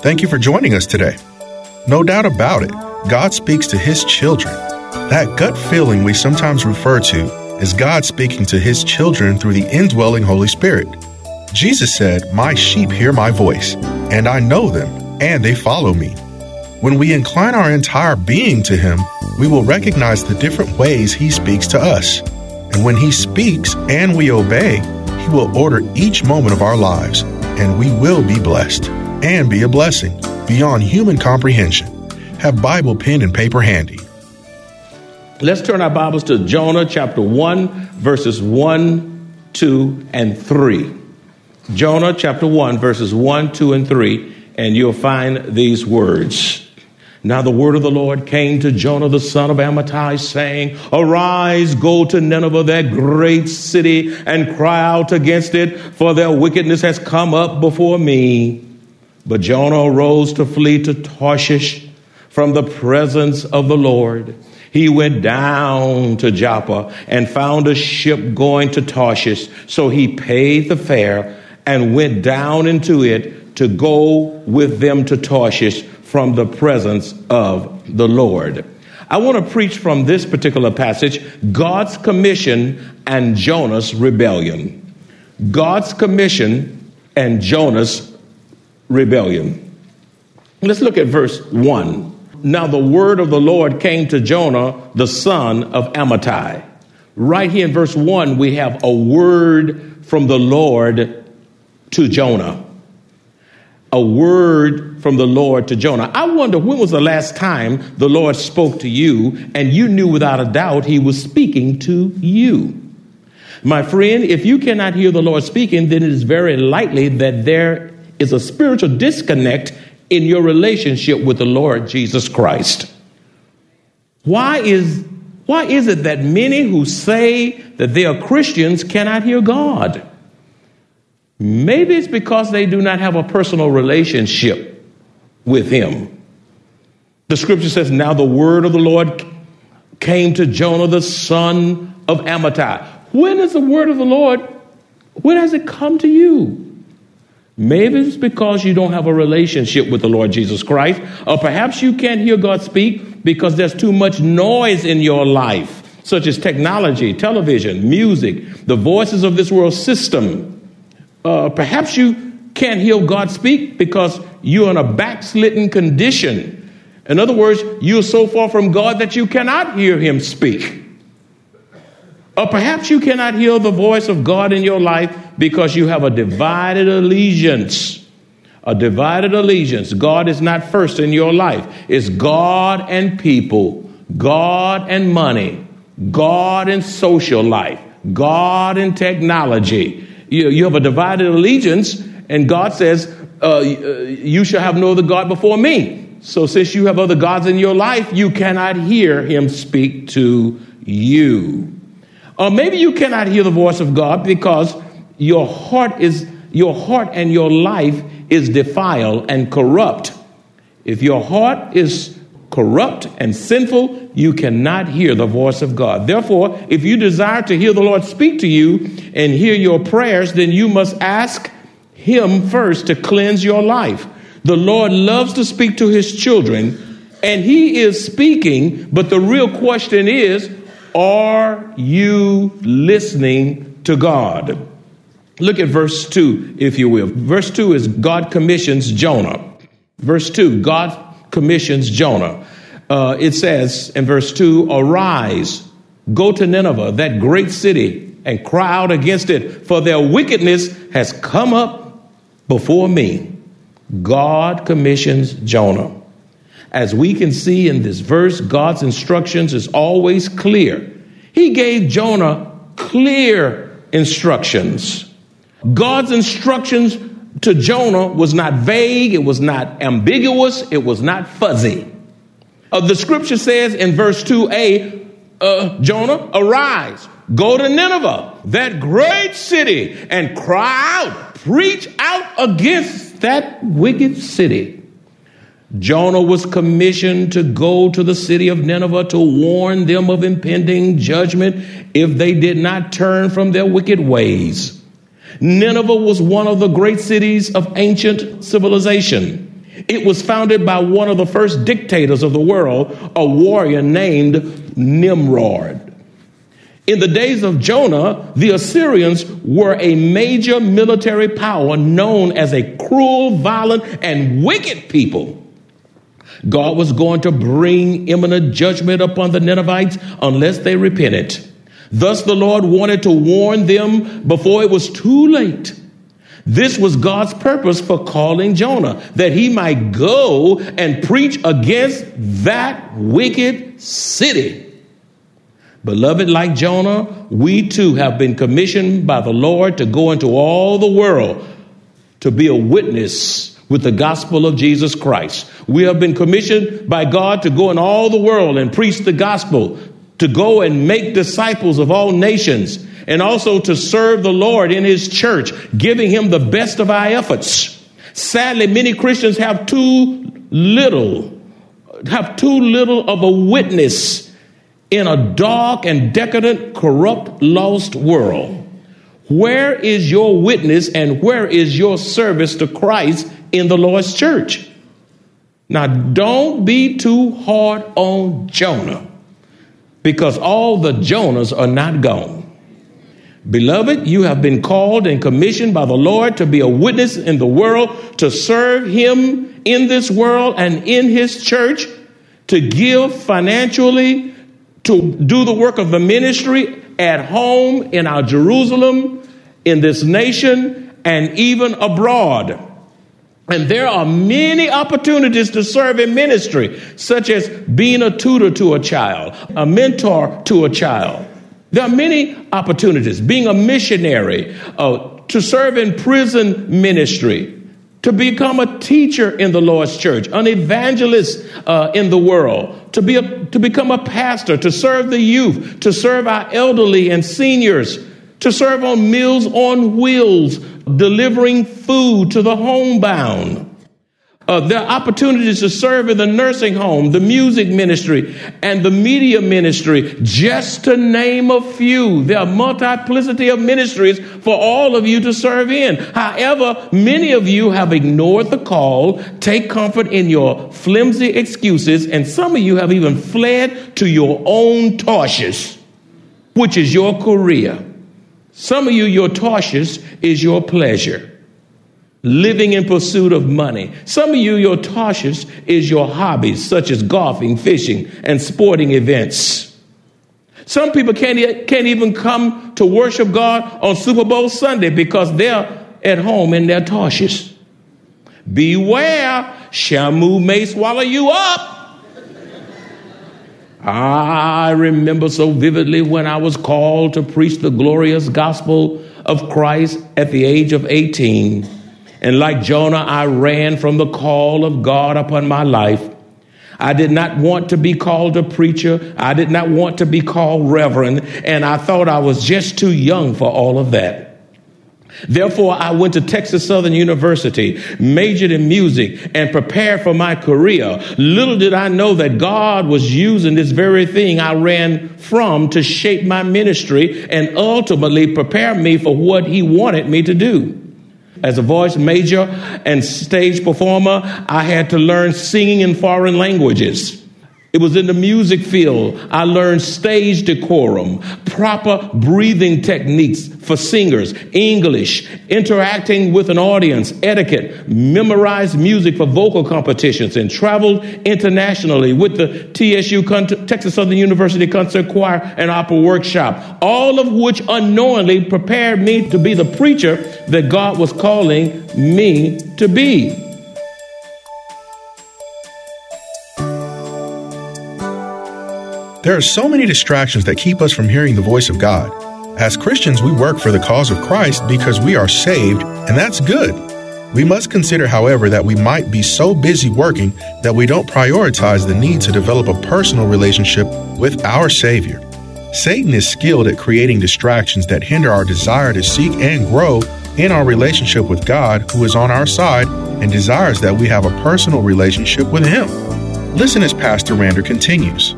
Thank you for joining us today. No doubt about it, God speaks to His children. That gut feeling we sometimes refer to is God speaking to His children through the indwelling Holy Spirit. Jesus said, My sheep hear my voice, and I know them, and they follow me. When we incline our entire being to Him, we will recognize the different ways He speaks to us. And when He speaks and we obey, He will order each moment of our lives, and we will be blessed and be a blessing beyond human comprehension. Have Bible pen and paper handy. Let's turn our Bibles to Jonah chapter 1, verses 1, 2, and 3. Jonah chapter 1, verses 1, 2, and 3, and you'll find these words. Now the word of the Lord came to Jonah the son of Amittai, saying, Arise, go to Nineveh, that great city, and cry out against it, for their wickedness has come up before me. But Jonah arose to flee to Tarshish from the presence of the Lord. He went down to Joppa and found a ship going to Tarshish. So he paid the fare and went down into it to go with them to Tarshish from the presence of the Lord. I want to preach from this particular passage God's commission and Jonah's rebellion. God's commission and Jonah's rebellion. Let's look at verse 1. Now the word of the Lord came to Jonah, the son of Amittai. Right here in verse 1, we have a word from the Lord to Jonah. A word from the Lord to Jonah. I wonder when was the last time the Lord spoke to you and you knew without a doubt he was speaking to you? My friend, if you cannot hear the Lord speaking, then it is very likely that there is a spiritual disconnect in your relationship with the Lord Jesus Christ. Why is, why is it that many who say that they are Christians cannot hear God? Maybe it's because they do not have a personal relationship with Him. The scripture says, Now the word of the Lord came to Jonah, the son of Amittai. When is the word of the Lord? When has it come to you? Maybe it's because you don't have a relationship with the Lord Jesus Christ, or perhaps you can't hear God speak because there's too much noise in your life, such as technology, television, music, the voices of this world system. Uh, perhaps you can't hear God speak because you're in a backslidden condition. In other words, you're so far from God that you cannot hear Him speak. Or perhaps you cannot hear the voice of God in your life because you have a divided allegiance. A divided allegiance. God is not first in your life, it's God and people, God and money, God and social life, God and technology. You, you have a divided allegiance, and God says, uh, You shall have no other God before me. So, since you have other gods in your life, you cannot hear him speak to you. Or maybe you cannot hear the voice of God because your heart is your heart and your life is defiled and corrupt. If your heart is corrupt and sinful, you cannot hear the voice of God. Therefore, if you desire to hear the Lord speak to you and hear your prayers, then you must ask Him first to cleanse your life. The Lord loves to speak to His children, and He is speaking, but the real question is are you listening to God? Look at verse 2, if you will. Verse 2 is God commissions Jonah. Verse 2, God commissions Jonah. Uh, it says in verse 2 Arise, go to Nineveh, that great city, and cry out against it, for their wickedness has come up before me. God commissions Jonah. As we can see in this verse, God's instructions is always clear. He gave Jonah clear instructions. God's instructions to Jonah was not vague, it was not ambiguous, it was not fuzzy. Uh, the scripture says in verse 2a, uh, Jonah, arise, go to Nineveh, that great city, and cry out, preach out against that wicked city. Jonah was commissioned to go to the city of Nineveh to warn them of impending judgment if they did not turn from their wicked ways. Nineveh was one of the great cities of ancient civilization. It was founded by one of the first dictators of the world, a warrior named Nimrod. In the days of Jonah, the Assyrians were a major military power known as a cruel, violent, and wicked people. God was going to bring imminent judgment upon the Ninevites unless they repented. Thus, the Lord wanted to warn them before it was too late. This was God's purpose for calling Jonah, that he might go and preach against that wicked city. Beloved, like Jonah, we too have been commissioned by the Lord to go into all the world to be a witness with the gospel of Jesus Christ. We have been commissioned by God to go in all the world and preach the gospel, to go and make disciples of all nations, and also to serve the Lord in his church, giving him the best of our efforts. Sadly, many Christians have too little, have too little of a witness in a dark and decadent, corrupt, lost world. Where is your witness and where is your service to Christ in the Lord's church. Now, don't be too hard on Jonah because all the Jonahs are not gone. Beloved, you have been called and commissioned by the Lord to be a witness in the world, to serve Him in this world and in His church, to give financially, to do the work of the ministry at home, in our Jerusalem, in this nation, and even abroad. And there are many opportunities to serve in ministry, such as being a tutor to a child, a mentor to a child. There are many opportunities, being a missionary, uh, to serve in prison ministry, to become a teacher in the Lord's church, an evangelist uh, in the world, to, be a, to become a pastor, to serve the youth, to serve our elderly and seniors, to serve on Meals on Wheels delivering food to the homebound. Uh, there are opportunities to serve in the nursing home, the music ministry, and the media ministry, just to name a few. There are multiplicity of ministries for all of you to serve in. However, many of you have ignored the call, take comfort in your flimsy excuses, and some of you have even fled to your own Tarshish, which is your career. Some of you, your Tarshish is your pleasure, living in pursuit of money. Some of you, your Tarshish is your hobbies, such as golfing, fishing, and sporting events. Some people can't, can't even come to worship God on Super Bowl Sunday because they're at home in their Tarshish. Beware, Shamu may swallow you up. I remember so vividly when I was called to preach the glorious gospel of Christ at the age of 18. And like Jonah, I ran from the call of God upon my life. I did not want to be called a preacher. I did not want to be called reverend. And I thought I was just too young for all of that. Therefore, I went to Texas Southern University, majored in music, and prepared for my career. Little did I know that God was using this very thing I ran from to shape my ministry and ultimately prepare me for what He wanted me to do. As a voice major and stage performer, I had to learn singing in foreign languages. It was in the music field. I learned stage decorum, proper breathing techniques for singers, English, interacting with an audience, etiquette, memorized music for vocal competitions, and traveled internationally with the TSU, Texas Southern University Concert Choir and Opera Workshop, all of which unknowingly prepared me to be the preacher that God was calling me to be. There are so many distractions that keep us from hearing the voice of God. As Christians, we work for the cause of Christ because we are saved, and that's good. We must consider, however, that we might be so busy working that we don't prioritize the need to develop a personal relationship with our Savior. Satan is skilled at creating distractions that hinder our desire to seek and grow in our relationship with God, who is on our side and desires that we have a personal relationship with Him. Listen as Pastor Rander continues.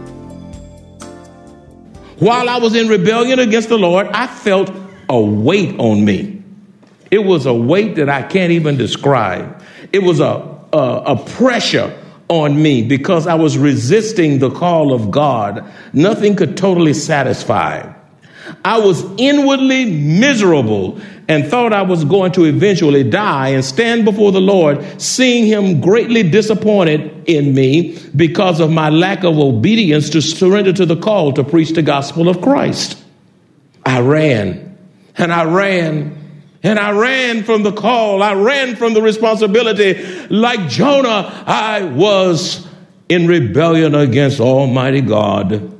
While I was in rebellion against the Lord, I felt a weight on me. It was a weight that I can't even describe. It was a, a, a pressure on me because I was resisting the call of God. Nothing could totally satisfy. I was inwardly miserable and thought I was going to eventually die and stand before the Lord, seeing Him greatly disappointed in me because of my lack of obedience to surrender to the call to preach the gospel of Christ. I ran and I ran and I ran from the call. I ran from the responsibility. Like Jonah, I was in rebellion against Almighty God.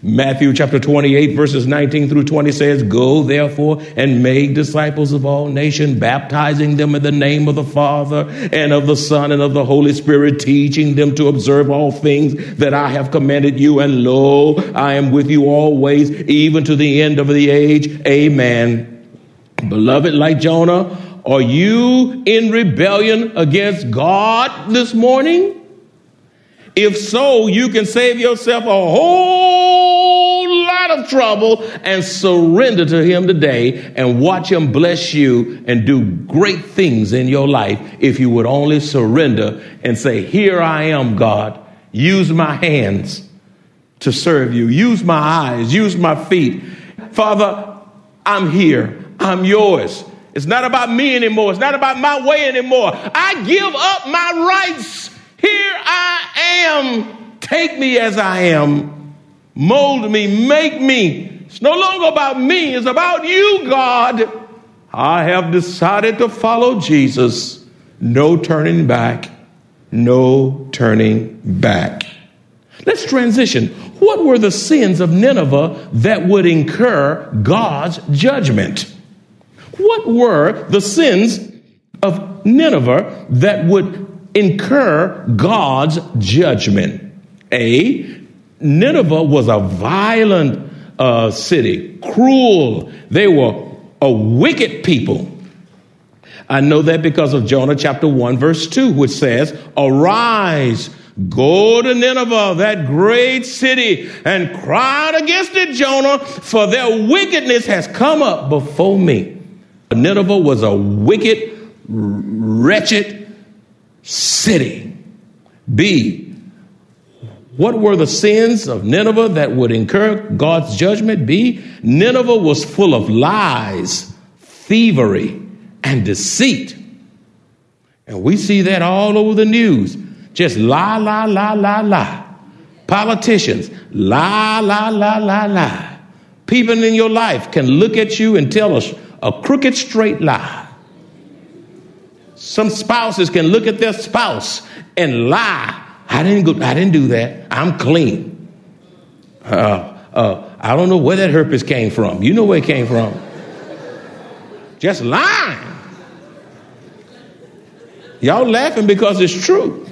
Matthew chapter 28, verses 19 through 20 says, Go therefore and make disciples of all nations, baptizing them in the name of the Father and of the Son and of the Holy Spirit, teaching them to observe all things that I have commanded you. And lo, I am with you always, even to the end of the age. Amen. Beloved, like Jonah, are you in rebellion against God this morning? If so, you can save yourself a whole lot of trouble and surrender to Him today and watch Him bless you and do great things in your life if you would only surrender and say, Here I am, God. Use my hands to serve you. Use my eyes. Use my feet. Father, I'm here. I'm yours. It's not about me anymore. It's not about my way anymore. I give up my rights. Here I am. Take me as I am. Mold me, make me. It's no longer about me, it's about you, God. I have decided to follow Jesus. No turning back. No turning back. Let's transition. What were the sins of Nineveh that would incur God's judgment? What were the sins of Nineveh that would incur God's judgment? A. Nineveh was a violent uh, city, cruel. They were a wicked people. I know that because of Jonah chapter 1, verse 2, which says, Arise, go to Nineveh, that great city, and cry out against it, Jonah, for their wickedness has come up before me. Nineveh was a wicked, wretched city. B. What were the sins of Nineveh that would incur God's judgment? B. Nineveh was full of lies, thievery, and deceit. And we see that all over the news. Just lie, lie, lie, lie, lie. Politicians, lie, lie, lie, lie, lie. People in your life can look at you and tell us a crooked straight lie. Some spouses can look at their spouse and lie. I didn't go, I didn't do that. I'm clean. Uh, uh, I don't know where that herpes came from. You know where it came from. Just lying. Y'all laughing because it's true.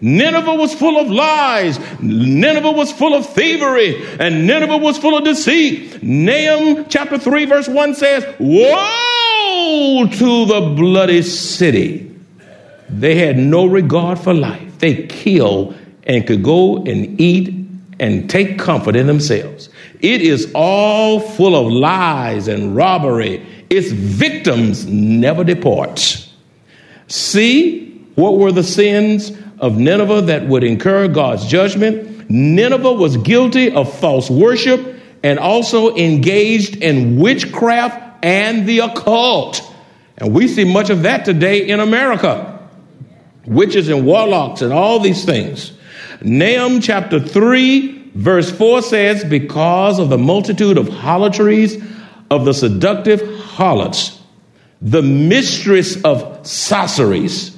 Nineveh was full of lies. Nineveh was full of thievery. And Nineveh was full of deceit. Nahum chapter 3, verse 1 says, To the bloody city. They had no regard for life. They killed and could go and eat and take comfort in themselves. It is all full of lies and robbery. Its victims never depart. See, what were the sins of Nineveh that would incur God's judgment. Nineveh was guilty of false worship and also engaged in witchcraft and the occult. And we see much of that today in America witches and warlocks and all these things. Nahum chapter 3, verse 4 says, Because of the multitude of harlotries of the seductive harlots, the mistress of sorceries,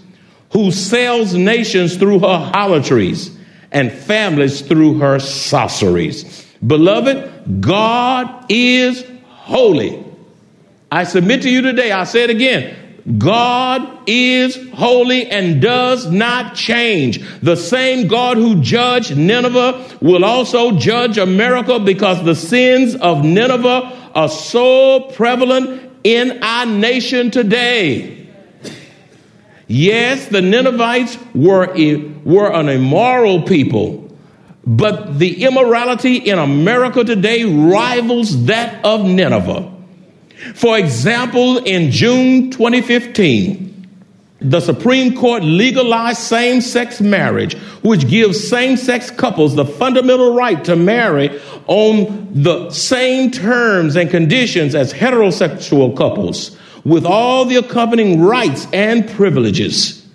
who sells nations through her harlotries and families through her sorceries. Beloved, God is holy. I submit to you today, I'll say it again. God is holy and does not change. The same God who judged Nineveh will also judge America because the sins of Nineveh are so prevalent in our nation today. Yes, the Ninevites were, were an immoral people, but the immorality in America today rivals that of Nineveh. For example, in June 2015, the Supreme Court legalized same sex marriage, which gives same sex couples the fundamental right to marry on the same terms and conditions as heterosexual couples, with all the accompanying rights and privileges.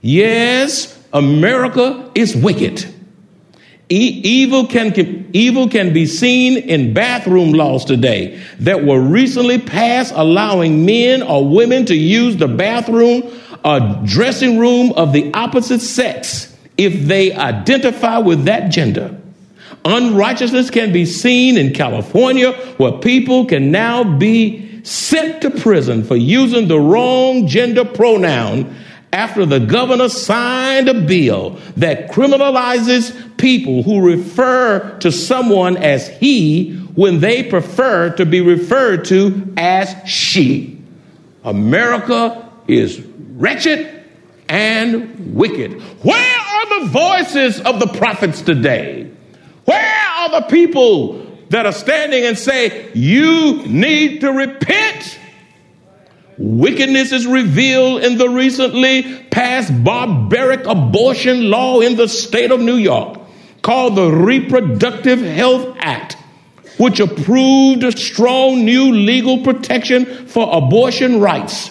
Yes, America is wicked. E- evil, can, evil can be seen in bathroom laws today that were recently passed allowing men or women to use the bathroom or dressing room of the opposite sex if they identify with that gender. Unrighteousness can be seen in California where people can now be sent to prison for using the wrong gender pronoun after the governor signed a bill that criminalizes people who refer to someone as he when they prefer to be referred to as she. America is wretched and wicked. Where are the voices of the prophets today? Where are the people that are standing and say, You need to repent? Wickedness is revealed in the recently passed barbaric abortion law in the state of New York called the Reproductive Health Act, which approved a strong new legal protection for abortion rights.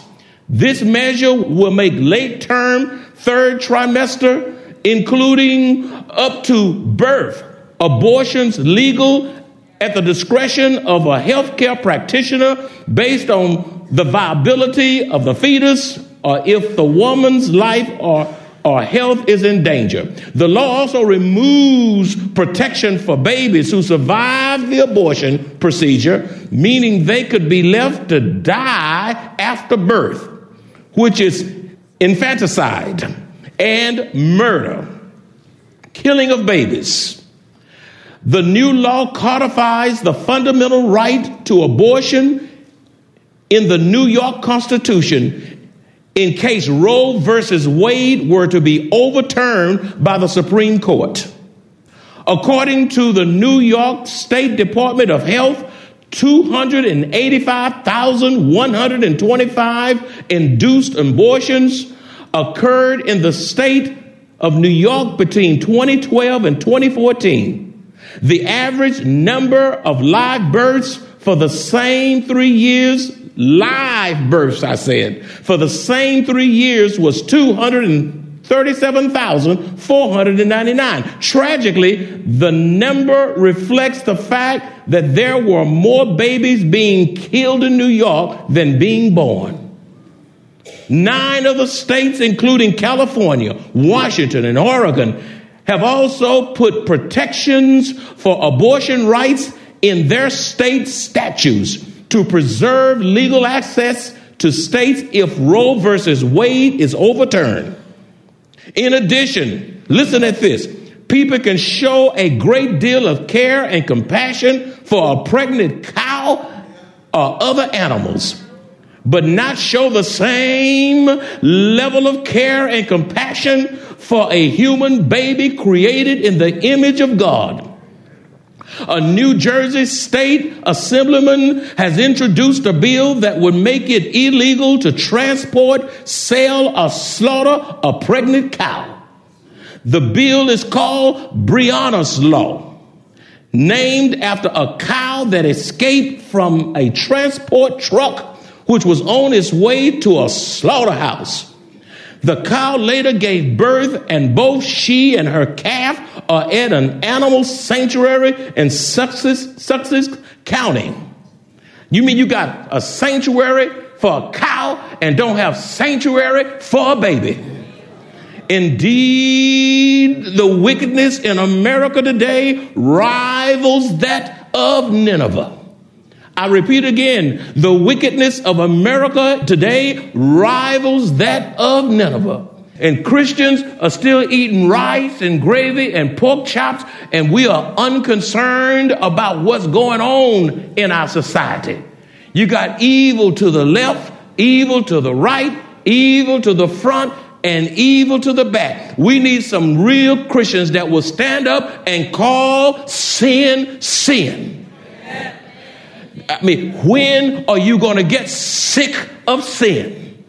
This measure will make late term, third trimester, including up to birth, abortions legal at the discretion of a healthcare practitioner based on the viability of the fetus or if the woman's life or or health is in danger. The law also removes protection for babies who survive the abortion procedure, meaning they could be left to die after birth, which is infanticide and murder, killing of babies. The new law codifies the fundamental right to abortion in the New York Constitution in case Roe versus Wade were to be overturned by the Supreme Court. According to the New York State Department of Health, 285,125 induced abortions occurred in the state of New York between 2012 and 2014. The average number of live births for the same three years live births, I said, for the same three years was 237,499. Tragically, the number reflects the fact that there were more babies being killed in New York than being born. Nine of the states, including California, Washington, and Oregon, have also put protections for abortion rights in their state statutes to preserve legal access to states if Roe versus Wade is overturned. In addition, listen at this people can show a great deal of care and compassion for a pregnant cow or other animals, but not show the same level of care and compassion for a human baby created in the image of God. A New Jersey state assemblyman has introduced a bill that would make it illegal to transport, sell, or slaughter a pregnant cow. The bill is called Breana's Law, named after a cow that escaped from a transport truck which was on its way to a slaughterhouse. The cow later gave birth, and both she and her calf are at an animal sanctuary in Sussex, Sussex County. You mean you got a sanctuary for a cow and don't have sanctuary for a baby? Indeed, the wickedness in America today rivals that of Nineveh. I repeat again, the wickedness of America today rivals that of Nineveh. And Christians are still eating rice and gravy and pork chops, and we are unconcerned about what's going on in our society. You got evil to the left, evil to the right, evil to the front, and evil to the back. We need some real Christians that will stand up and call sin sin. I mean, when are you going to get sick of sin?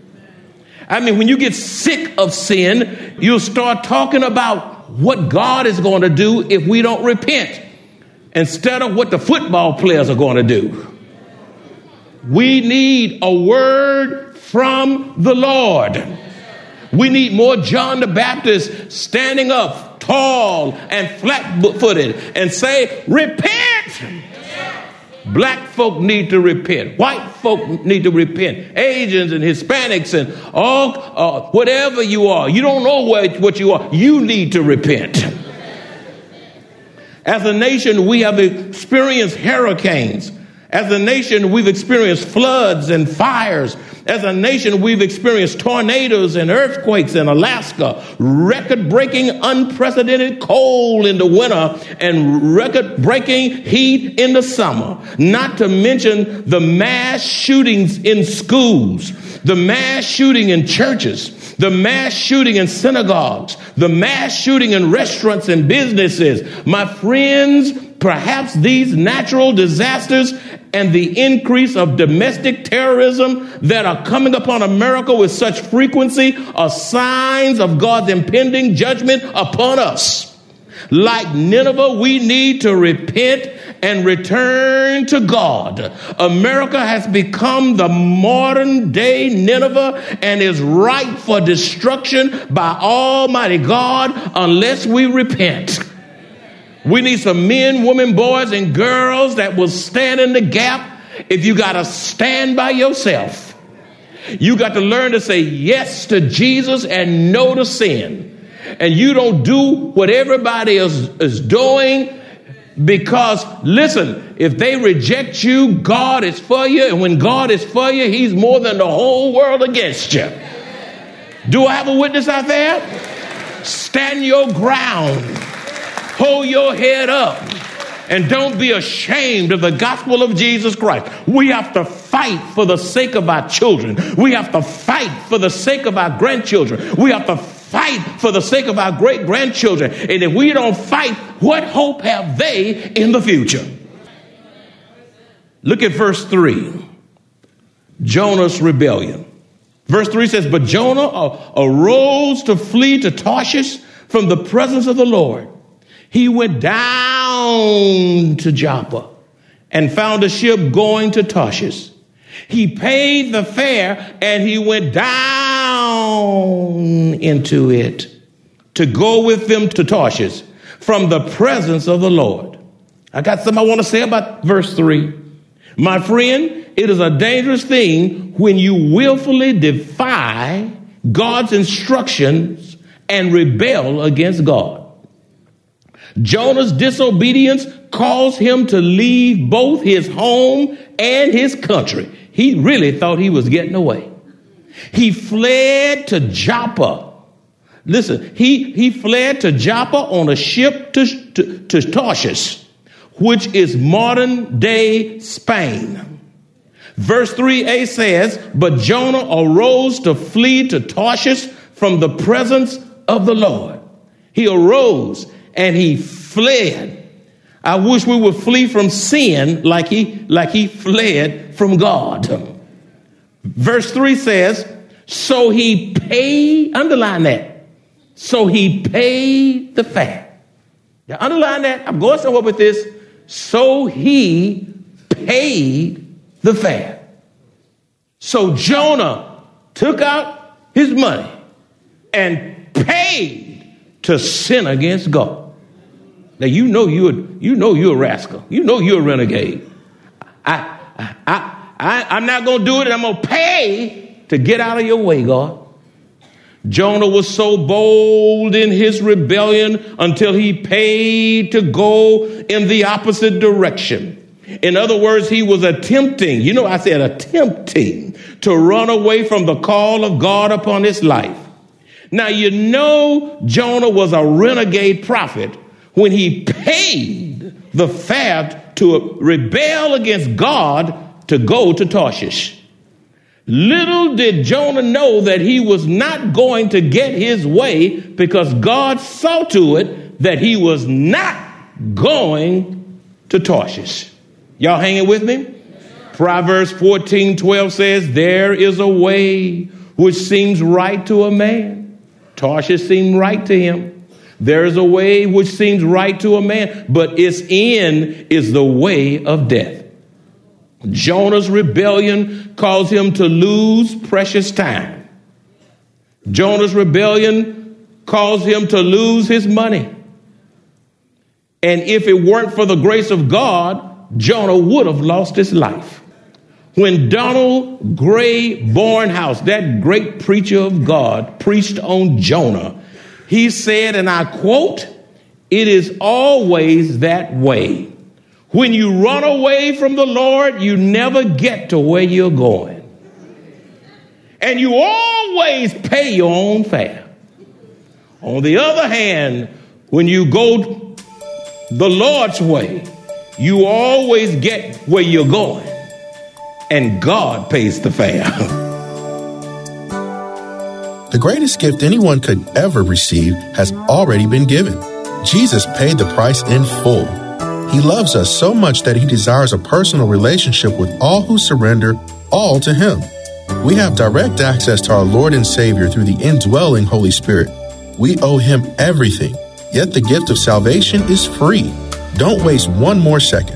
I mean, when you get sick of sin, you'll start talking about what God is going to do if we don't repent instead of what the football players are going to do. We need a word from the Lord. We need more John the Baptist standing up tall and flat footed and say, Repent! Black folk need to repent. White folk need to repent. Asians and Hispanics and all, uh, whatever you are, you don't know what, what you are, you need to repent. As a nation, we have experienced hurricanes. As a nation, we've experienced floods and fires. As a nation, we've experienced tornadoes and earthquakes in Alaska, record breaking, unprecedented cold in the winter, and record breaking heat in the summer. Not to mention the mass shootings in schools, the mass shooting in churches, the mass shooting in synagogues, the mass shooting in restaurants and businesses. My friends, perhaps these natural disasters and the increase of domestic terrorism that are coming upon America with such frequency are signs of God's impending judgment upon us. Like Nineveh, we need to repent and return to God. America has become the modern day Nineveh and is ripe for destruction by Almighty God unless we repent. We need some men, women, boys, and girls that will stand in the gap. If you got to stand by yourself, you got to learn to say yes to Jesus and no to sin. And you don't do what everybody is, is doing because, listen, if they reject you, God is for you. And when God is for you, He's more than the whole world against you. Do I have a witness out there? Stand your ground. Hold your head up and don't be ashamed of the gospel of Jesus Christ. We have to fight for the sake of our children. We have to fight for the sake of our grandchildren. We have to fight for the sake of our great grandchildren. And if we don't fight, what hope have they in the future? Look at verse 3 Jonah's rebellion. Verse 3 says, But Jonah uh, arose to flee to Tarshish from the presence of the Lord he went down to Joppa and found a ship going to Tarshish. He paid the fare and he went down into it to go with them to Tarshish from the presence of the Lord. I got something I want to say about verse 3. My friend, it is a dangerous thing when you willfully defy God's instructions and rebel against God. Jonah's disobedience caused him to leave both his home and his country. He really thought he was getting away. He fled to Joppa. Listen, he, he fled to Joppa on a ship to, to, to Tarshish, which is modern day Spain. Verse 3a says, But Jonah arose to flee to Tarshish from the presence of the Lord. He arose and he fled. I wish we would flee from sin like he, like he fled from God. Verse 3 says, So he paid, underline that. So he paid the fare. Now, underline that. I'm going somewhere with this. So he paid the fare. So Jonah took out his money and paid to sin against God. Now you know you're you know you're a rascal. You know you're a renegade. I I I I'm not gonna do it, and I'm gonna pay to get out of your way, God. Jonah was so bold in his rebellion until he paid to go in the opposite direction. In other words, he was attempting, you know, I said attempting to run away from the call of God upon his life. Now, you know, Jonah was a renegade prophet when he paid the fare to rebel against God to go to Tarshish. Little did Jonah know that he was not going to get his way because God saw to it that he was not going to Tarshish. Y'all hanging with me? Proverbs 14 12 says, There is a way which seems right to a man. Tarshish seemed right to him. There is a way which seems right to a man, but its end is the way of death. Jonah's rebellion caused him to lose precious time. Jonah's rebellion caused him to lose his money. And if it weren't for the grace of God, Jonah would have lost his life. When Donald Grey Barnhouse, that great preacher of God, preached on Jonah, he said, and I quote, It is always that way. When you run away from the Lord, you never get to where you're going. And you always pay your own fare. On the other hand, when you go the Lord's way, you always get where you're going. And God pays the fare. the greatest gift anyone could ever receive has already been given. Jesus paid the price in full. He loves us so much that he desires a personal relationship with all who surrender all to him. We have direct access to our Lord and Savior through the indwelling Holy Spirit. We owe him everything, yet the gift of salvation is free. Don't waste one more second.